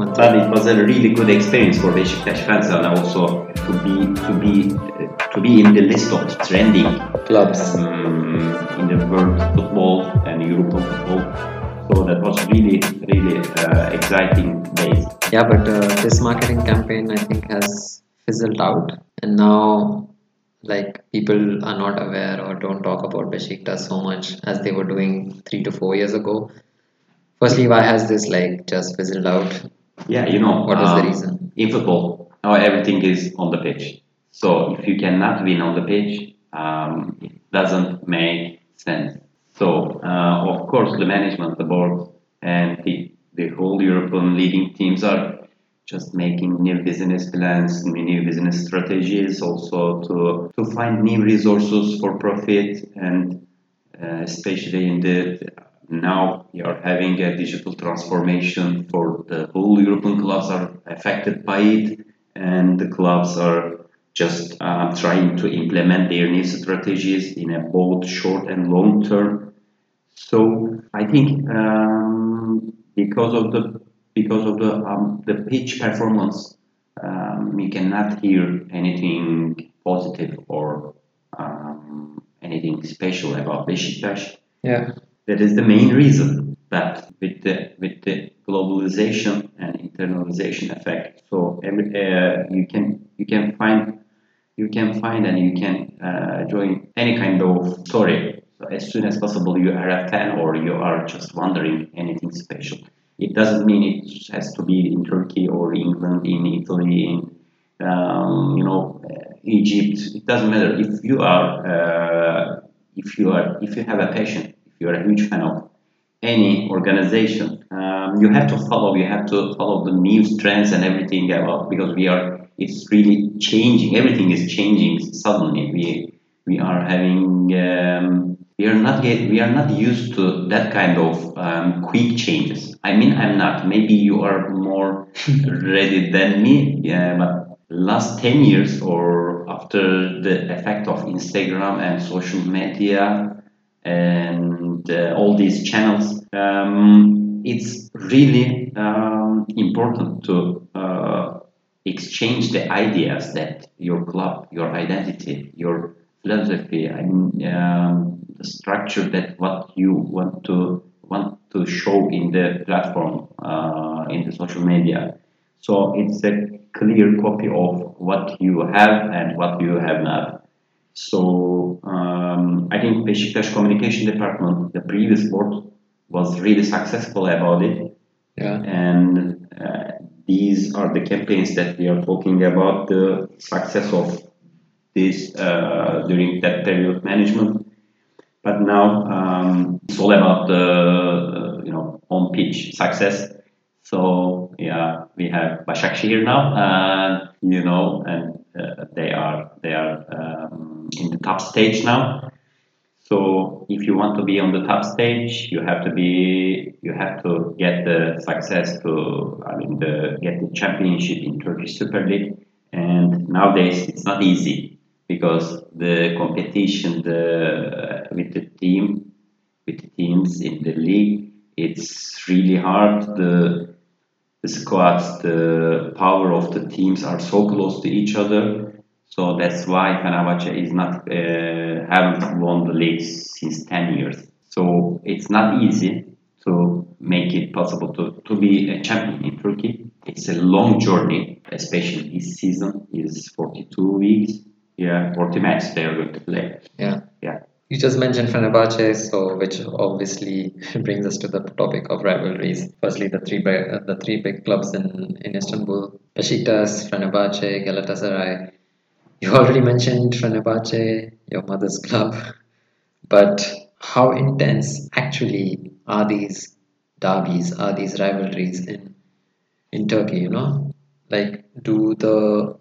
one But it was a really good experience for Beşiktaş fans and also to be to be to be in the list of trending clubs. um, in the world football and European football. So that was really really uh, exciting days. Yeah, but uh, this marketing campaign I think has fizzled out, and now like people are not aware or don't talk about Besiktas so much as they were doing three to four years ago. Firstly, why has this like just fizzled out? Yeah, you know What is the um, reason? in football? Now everything is on the pitch. So if you cannot win on the pitch, um, it doesn't make sense. So uh, of course the management, the board, and the the whole European leading teams are just making new business plans, new business strategies, also to to find new resources for profit, and uh, especially in the now we are having a digital transformation for the whole European clubs are affected by it, and the clubs are just uh, trying to implement their new strategies in a both short and long term. So I think um, because of the because of the um, the pitch performance, um, we cannot hear anything positive or um, anything special about Beşiktaş. Yeah, That is the main reason that with the with the globalization and internalization effect, so every, uh, you can you can find you can find and you can uh, join any kind of story. So as soon as possible, you are a fan or you are just wondering anything special. It doesn't mean it has to be in Turkey or England, in Italy, in um, you know Egypt. It doesn't matter if you are uh, if you are if you have a passion, if you are a huge fan of any organization, um, you have to follow. You have to follow the news trends and everything about because we are. It's really changing. Everything is changing suddenly. We we are having. Um, we are not yet. We are not used to that kind of um, quick changes. I mean, I'm not. Maybe you are more ready than me. Yeah, but last ten years or after the effect of Instagram and social media and uh, all these channels, um, it's really um, important to uh, exchange the ideas that your club, your identity, your philosophy, I mean, um, the structure that what you want to want to show in the platform, uh, in the social media. So it's a clear copy of what you have and what you have not. So um, I think Beşiktaş communication department, the previous board, was really successful about it, yeah, and uh, these are the campaigns that we are talking about the success of this uh, during that period of management. But now um, it's all about the uh, you know on pitch success. So yeah, we have Başakşehir now, and you know, and uh, they are they are um, in the top stage now. So if you want to be on the top stage, you have to be you have to get the success to I mean the get the championship in Turkish Super League. And nowadays it's not easy because the competition the with the team with the teams in the league it's really hard. The the squads, the power of the teams are so close to each other. So that's why Fenerbahce is not uh, haven't won the league since 10 years. So it's not easy to make it possible to, to be a champion in Turkey. It's a long journey, especially this season is 42 weeks. Yeah, 40 matches they are going to play. yeah. Yeah. You just mentioned Fenerbahce, so which obviously brings us to the topic of rivalries. Firstly, the three big, uh, the three big clubs in, in Istanbul: Besiktas, Fenerbahce, Galatasaray. You already mentioned Fenerbahce, your mother's club, but how intense actually are these derbies? Are these rivalries in in Turkey? You know, like do the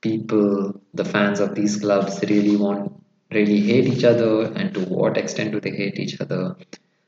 people, the fans of these clubs, really want really hate each other and to what extent do they hate each other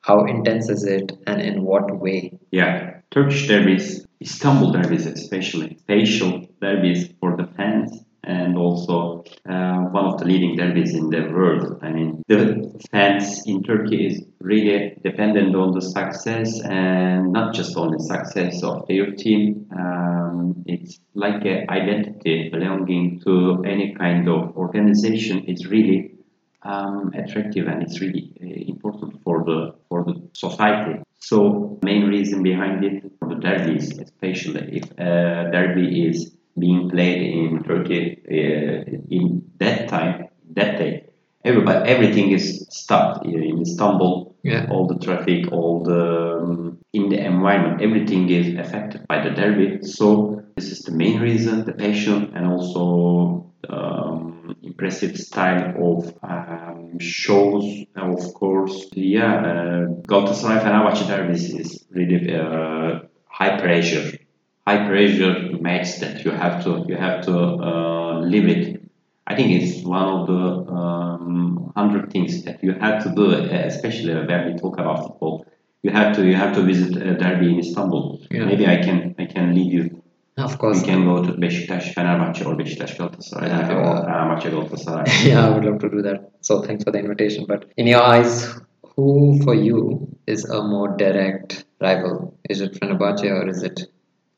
how intense is it and in what way Yeah, Turkish derbies, Istanbul derbies especially, special derbies for the fans and also uh, one of the leading derbies in the world. I mean, the fans in Turkey is really dependent on the success and not just on the success of their team. Um, it's like an identity belonging to any kind of organization. It's really um, attractive and it's really uh, important for the for the society. So main reason behind it for the derbies, especially if a derby is being played in Turkey uh, in that time, that day, everybody everything is stopped in Istanbul. Yeah. All the traffic, all the um, in the environment, everything is affected by the derby. So this is the main reason, the passion, and also um, impressive style of um, shows. And of course, yeah, uh, Galatasaray Fenerbahçe derby is really uh, high pressure, high pressure match that you have to you have to uh, live it. I think it's one of the um, hundred things that you have to do, especially when we talk about football. You have to you have to visit a derby in Istanbul. Yeah. Maybe I can I can lead you Of course. we can go to Beşiktaş, Fenerbahçe or Beşiktaş Galatasaray Yeah. or Fenerbahçe Galatasaray. yeah, I would love to do that. So thanks for the invitation. But in your eyes, who for you is a more direct rival? Is it Fenerbahce or is it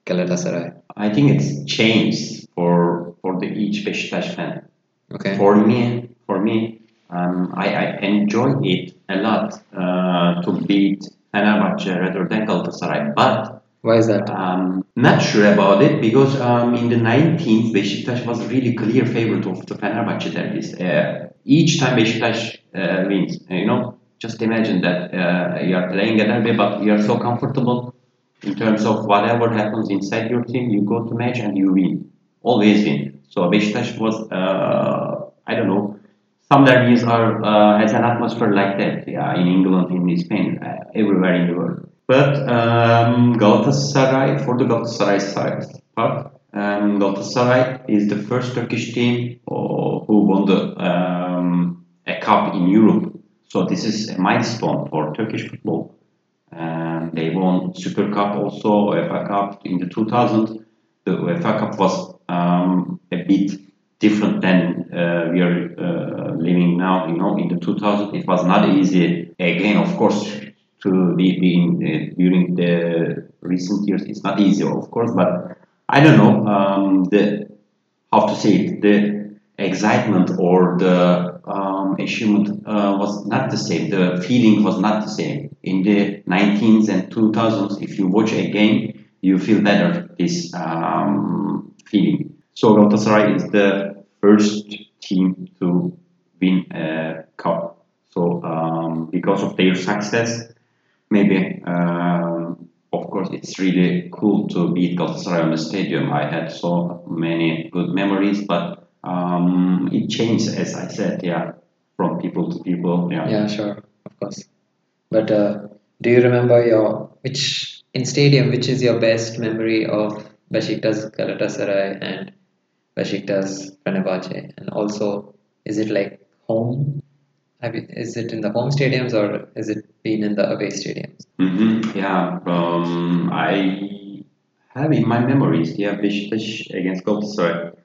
Galatasaray? I think it's changed for for the each Beşiktaş fan. Okay. For me, for me, um, I, I enjoy it a lot uh, to beat Fenerbahçe rather than Galatasaray. But Why is that? um, not sure about it because um, in the 19th, Beşiktaş was really clear favorite of the Fenerbahçe derbies. Uh, each time Beşiktaş uh, wins, you know, just imagine that uh, you are playing a derby, but you are so comfortable in terms of whatever happens inside your team, you go to match and you win, always win. So Beşiktaş was, uh, I don't know, some derbies are uh, has an atmosphere like that. Yeah, in England, in Spain, uh, everywhere in the world. But um, Galatasaray, for the Galatasaray side part, um, Galatasaray is the first Turkish team uh, who won the um, a cup in Europe. So this is a milestone for Turkish football. Um, they won Super Cup also, UEFA Cup in the 2000. The UEFA Cup was um, a bit different than uh, we are uh, living now. You know, in the 2000, it was not easy. Again, of course, to be, be in, uh, during the recent years, it's not easy, of course. But I don't know um, the how to say it. The excitement or the um, achievement uh, was not the same. The feeling was not the same. In the 19s and 2000s, if you watch a game, you feel better this um, feeling. So Galatasaray is the first team to win a cup. So um, because of their success, maybe um, of course it's really cool to beat Galatasaray on the stadium. I had so many good memories, but um, it changed as I said, yeah, from people to people. Yeah. Yeah, sure, of course. But uh, do you remember your which in stadium? Which is your best memory of Besiktas Galatasaray and Besiktas Fenerbahce? And also, is it like home? You, is it in the home stadiums or is it been in the away stadiums? Mm-hmm. Yeah. Um, I have in my memories, yeah, Beşiktaş against Galatasaray.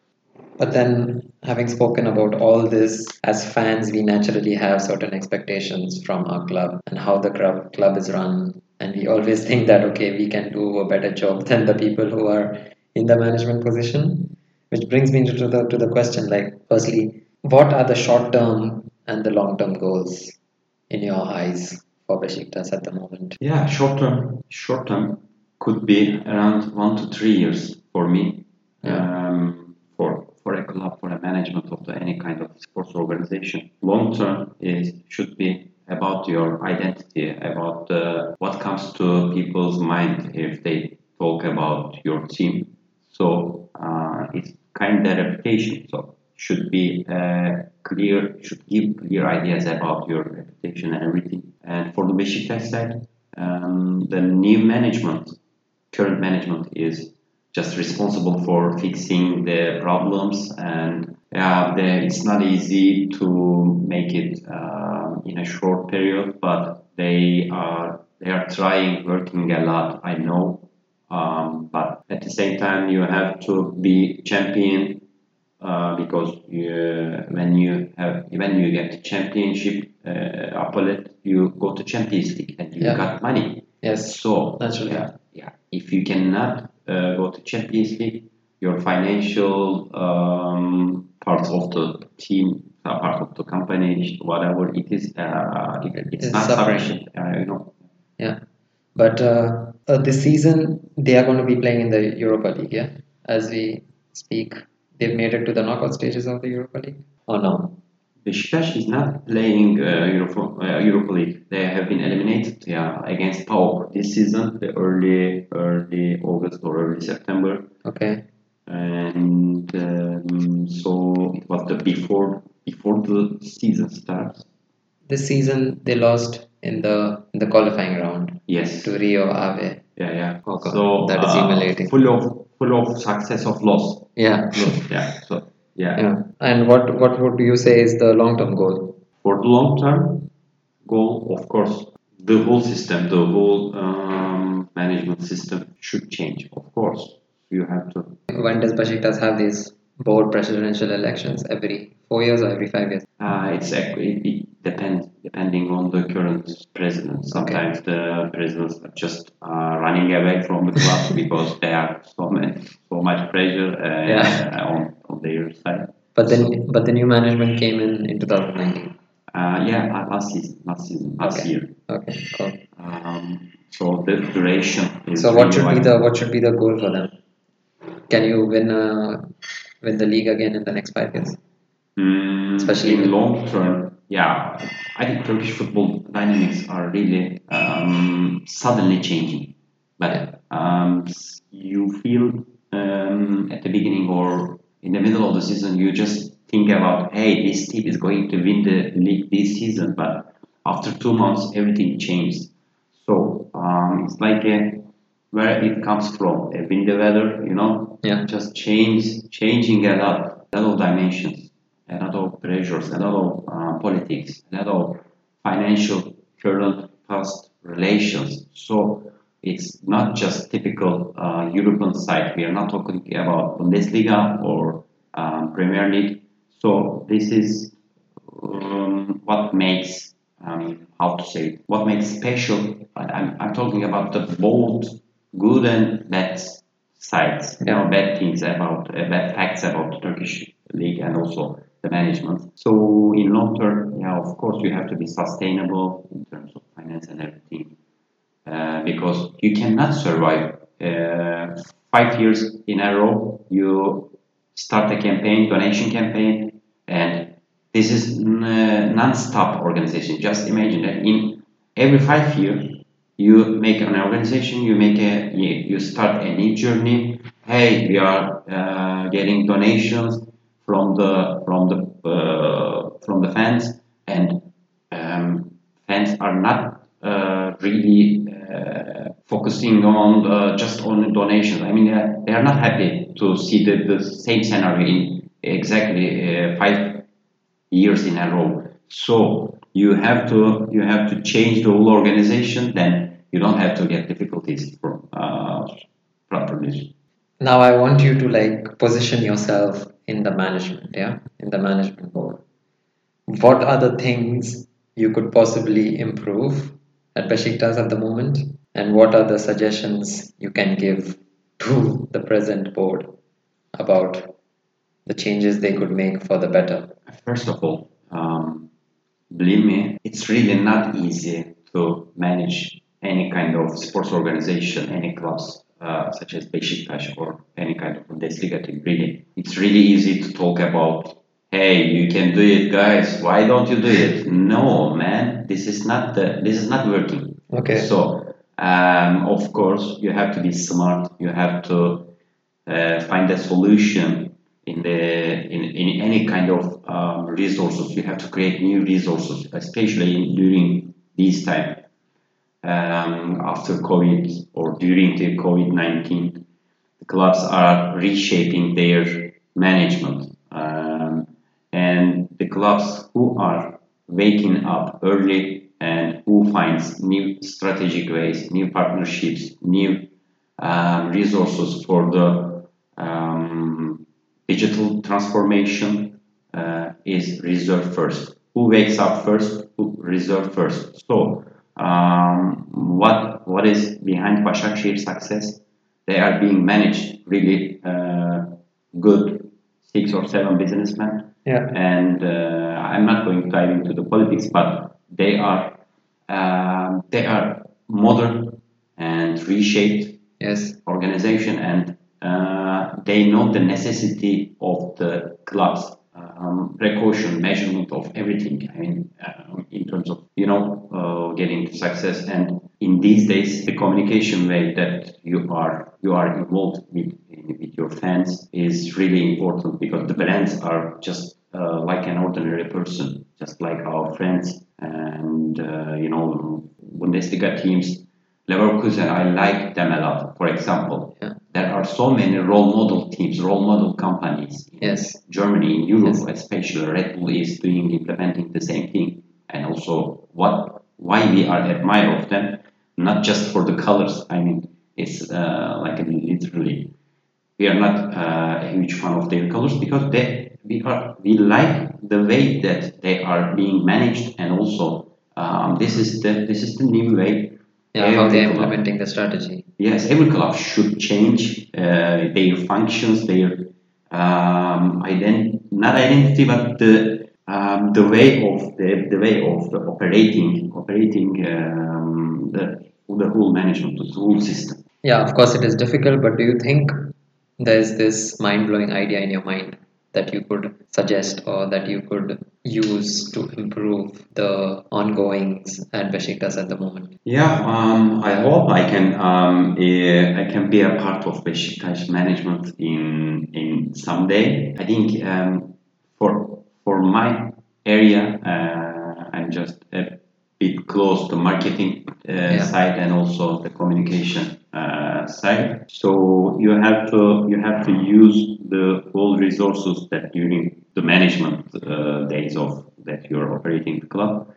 But then, having spoken about all this, as fans, we naturally have certain expectations from our club and how the club, club is run. And we always think that, okay, we can do a better job than the people who are in the management position. Which brings me to the, to the question like, firstly, what are the short term and the long term goals in your eyes for Besiktas at the moment? Yeah, short term, short term could be around one to three years for me. Um, for a club, for a management of the, any kind of sports organization. Long term is should be about your identity, about uh, what comes to people's mind if they talk about your team. So uh, it's kind of reputation. So should be uh, clear, should give clear ideas about your reputation and everything. And for the Besiktas side, um, the new management, current management is just responsible for fixing the problems and yeah, the, it's not easy to make it uh, in a short period, but they are they are trying, working a lot. I know, um, but at the same time, you have to be champion uh, because you, when you have when you get the championship uh, appellate, you go to Champions League and you Yeah. got money. Yes. So yeah, yeah. If you cannot uh, go to Champions League, your financial um, part of the team, uh, part of the company, whatever it is, uh, it, it's It's not sufficient. Uh, you know. Yeah. But uh, uh, this season they are going to be playing in the Europa League. Yeah. As we speak, they've made it to the knockout stages of the Europa League. Or no? Beşiktaş is not playing uh, Europa, uh, Europa League. They have been eliminated yeah, against PAOK this season, the early early August or early September, Okay. and um, so it was the before before the season starts. This season they lost in the in the qualifying round Yes, to Rio Ave. yeah, yeah. God. so That is uh, humiliating. Full of full of success of loss. Yeah. Loss, yeah. So yeah. Yeah. And what what would you say is the long term goal? For the long term goal, of course, the whole system, the whole um, management system should change. Of course, you have to. When does Besiktas have these board presidential elections? Every four years or every five years? Uh, it's ac- it, it depends depending on the current president. Sometimes the presidents are just uh, running away from the club because they have so many, so much pressure uh, Yeah. on their side. But then but the new management came in in 2019. Uh, yeah, last season, last season, last Okay. year. Okay, cool. Um, so the duration is. So what should be the what should be the goal for them? Can you win uh, win the league again in the next five years? Mm, Especially in long term, yeah, I think Turkish football dynamics are really um, suddenly changing. But um, you feel um, at the beginning or in the middle of the season, you just think about, hey, this team is going to win the league this season. But after two months, everything changed. So um, it's like a, where it comes from, a windy weather, you know, Yeah. just change, changing a lot, a lot of dimensions, a lot of pressures, a lot of uh, politics, a lot of financial, current, past relations. So it's not just typical uh, European side. We are not talking about Bundesliga or um, Premier League. So this is um, what makes um, how to say it, what makes special. I'm, I'm talking about the both good and bad sides, you know, bad things about uh, bad facts about the Turkish league and also the management. So in long term, yeah, of course, you have to be sustainable in terms of finance and everything, because you cannot survive uh, five years in a row. You start a campaign, donation campaign, and this is n- uh, non-stop organization. Just imagine that in every five years, you make an organization, you make a, you start a new journey. Hey, we are uh, getting donations from the from the uh, from the fans, and um, fans are not uh, really uh, focusing on uh, just on donations. I mean, they are, not happy to see the, the same scenario in exactly uh, five years in a row. So you have to you have to change the whole organization. Then you don't have to get difficulties from uh, properly. Now I want you to like position yourself in the management, yeah, in the management board. What are the things you could possibly improve at Besiktas at the moment, and what are the suggestions you can give to the present board about the changes they could make for the better? First of all, um, believe me, it's really not easy to manage any kind of sports organization, any clubs uh, such as Beşiktaş or any kind of Bundesliga team. Really, it's really easy to talk about. Hey, you can do it, guys. Why don't you do it? No, man, this is not the. This is not working. Okay. So, um, of course, you have to be smart. You have to uh, find a solution in the in, in any kind of um, resources. You have to create new resources, especially in, during this time um, after COVID or during the COVID nineteen. The clubs are reshaping their management, the clubs who are waking up early and who finds new strategic ways, new partnerships, new um, resources for the um, digital transformation uh, is reserved first. Who wakes up first? Who reserve first? So, um, what what is behind Başakşehir's success? They are being managed really uh, good six or seven businessmen Yeah. and uh, I'm not going to dive into the politics, but they are um, they are modern and reshaped Yes. organization, and uh, they know the necessity of the clubs. Um, precaution, measurement of everything. I mean, uh, in terms of you know uh, getting to success, and in these days, the communication way that you are you are involved with your fans is really important because the brands are just uh, like an ordinary person, just like our friends, and uh, you know Bundesliga teams. Leverkusen, I like them a lot. For example, Yeah. there are so many role model teams, role model companies. in Yes. Germany, in Europe, Yes. especially Red Bull is doing implementing the same thing, and also what why we are admire of them, not just for the colors. I mean, it's uh, like literally, we are not uh, a huge fan of their colors because they we are we like the way that they are being managed, and also um, this is the this is the new way. Yeah. How they're implementing the strategy. Yes, every club should change uh, their functions, their um, ident- not identity, but the um, the way of the, the way of the operating operating um, the the whole management, the whole system. Yeah, of course it is difficult, but do you think there's this mind blowing idea in your mind that you could suggest or that you could use to improve the ongoings at Besiktas at the moment? Yeah, um, I hope I can um, eh, I can be a part of Besiktas management in in someday. I think um, for for my area, uh, I'm just bit close to marketing uh, Yeah. side and also the communication uh, side. So you have to you have to use the all resources that during the management uh, days of that you're operating the club.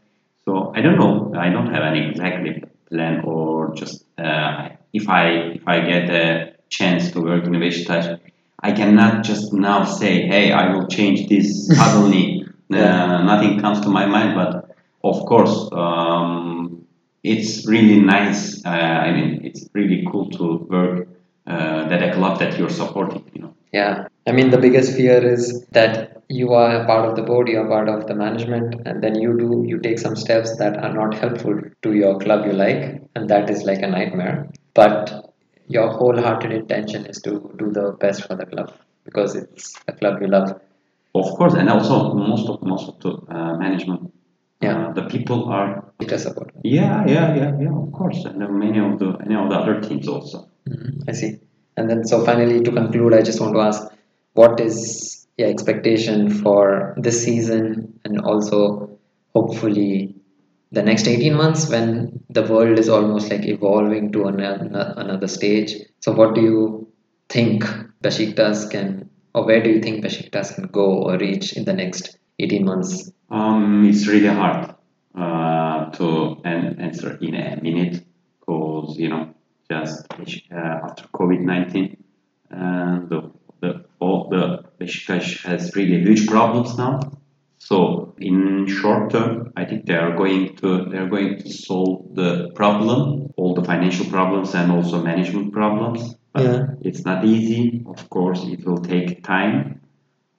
So I don't know. I don't have any exactly plan or just uh, if I if I get a chance to work in a Beşiktaş, I cannot just now say, hey, I will change this suddenly. Uh, nothing comes to my mind, but of course, um, it's really nice. Uh, I mean, it's really cool to work uh, at a club that you're supporting. You know. Yeah, I mean, the biggest fear is that you are a part of the board, you are part of the management, and then you do, you take some steps that are not helpful to your club you like, and that is like a nightmare. But your wholehearted intention is to do the best for the club because it's a club you love. Of course, and also most of most of the uh, management, Yeah. uh, the people are support. yeah, yeah, yeah, yeah. Of course, and many of the many of the other teams also. Mhm, I see. And then, so finally, to conclude, I just want to ask what is your expectation for this season and also hopefully the next 18 months when the world is almost like evolving to another, another stage? So, what do you think Besiktas can, or where do you think Besiktas can go or reach in the next 18 months? Um, it's really hard uh, to an- answer in a minute because you know just uh, after COVID nineteen, and the, the all the Beşiktaş has really huge problems now. So in short term, I think they are going to they are going to solve the problem, all the financial problems and also management problems. But Yeah. it's not easy. Of course, it will take time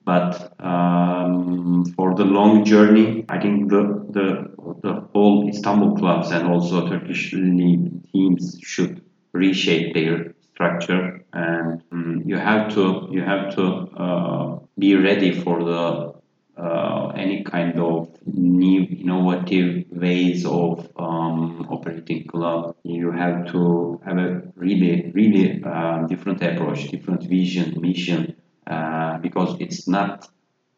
but um, for the long journey, I think the, the the whole Istanbul clubs and also Turkish league teams should reshape their structure, and um, you have to you have to uh, be ready for the uh, any kind of new innovative ways of um, operating club. You have to have a really really uh, different approach, different vision, mission uh, because it's not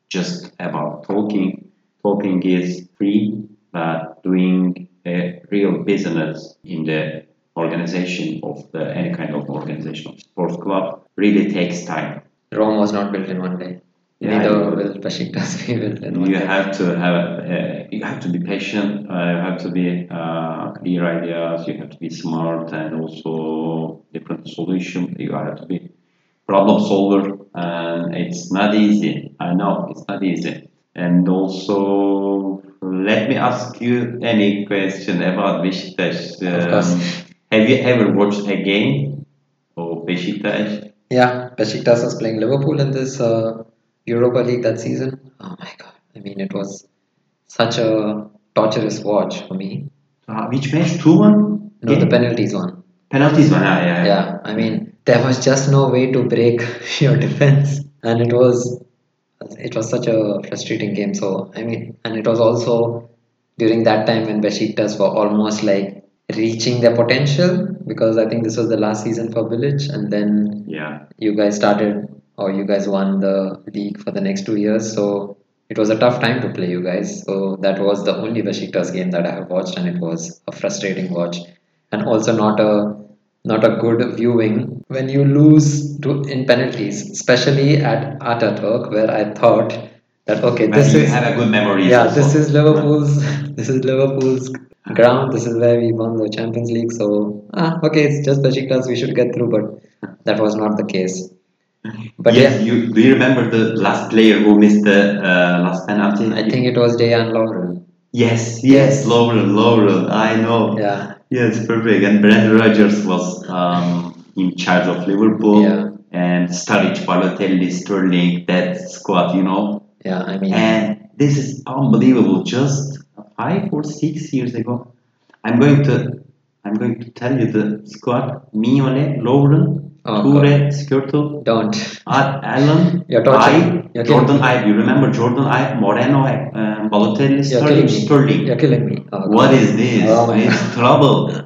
just about talking. Talking is free, but doing a real business in the organization of the any kind of organization of sports club really takes time. Rome was not built in one day. Yeah, Neither you- will Besiktas be built in You day. have to have uh, you have to be patient. Uh, you have to be uh, clear ideas. You have to be smart and also different solution. You have to be problem solver. and it's not easy. I know it's not easy. And also, let me ask you any question about Beşiktaş. Of course. Um, have you ever watched a game of Beşiktaş? Yeah, Besiktas was playing Liverpool in this uh, Europa League that season. Oh my god! I mean, it was such a torturous watch for me. Uh, which match? 2 1? No, the penalties one. Penalties one, ah, yeah. Yeah, I mean, there was just no way to break your defense, and it was it was such a frustrating game. So I mean, and it was also during that time when Besiktas were almost like reaching their potential because I think this was the last season for Bilić, and then Yeah. you guys started or you guys won the league for the next two years. So it was a tough time to play you guys. So that was the only Besiktas game that I have watched, and it was a frustrating watch, and also not a not a good viewing when you lose to in penalties, especially at Ataturk, where I thought that okay, this is have a good memory. yeah, also. this is Liverpool's this is Liverpool's ground. This is where we won the Champions League. So ah, okay, it's just Besiktas. We should get through, but that was not the case. But yes, yeah, you do you remember the last player who missed the uh, last penalty? I think it was Dejan Lovren. Yes, yes. Lovren, Lovren. I know. Yeah, Yes, perfect. And Brendan Rodgers was um, in charge of Liverpool. Yeah. And Sturridge, Balotelli, Sterling, that squad, you know. yeah. I mean, And this is unbelievable. Just five or six years ago, I'm going to, I'm going to tell you the squad: Mignolet, Lovren, Oh, Toure, Skrtel, don't. Al- Allen, You're. I, You're Jordan. Ive. You remember Jordan Ibe, Moreno, uh, Balotelli, Sterling. Sterling. You're killing me. Oh, What is this? Oh it's trouble.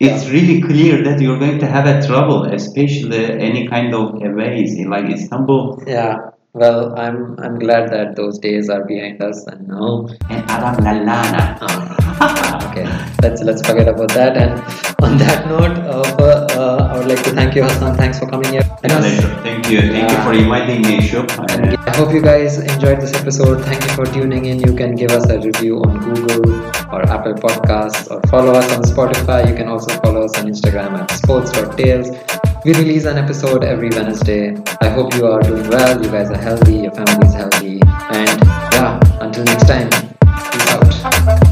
It's really clear that you're going to have a trouble, especially any kind of aways like Istanbul Yeah. Well, I'm I'm glad that those days are behind us, and now and Adam Lallana. Oh, okay, let's let's forget about that. And on that note, uh, for, uh, I would like to thank you, Hasan. Thanks for coming here. And us- Thank you. Thank you for inviting me, Shub. I hope you guys enjoyed this episode. Thank you for tuning in. You can give us a review on Google or Apple Podcasts or follow us on Spotify. You can also follow us on Instagram at sports.tales. We release an episode every Wednesday. I hope you are doing well, you guys are healthy, your family is healthy, and yeah, until next time, peace out.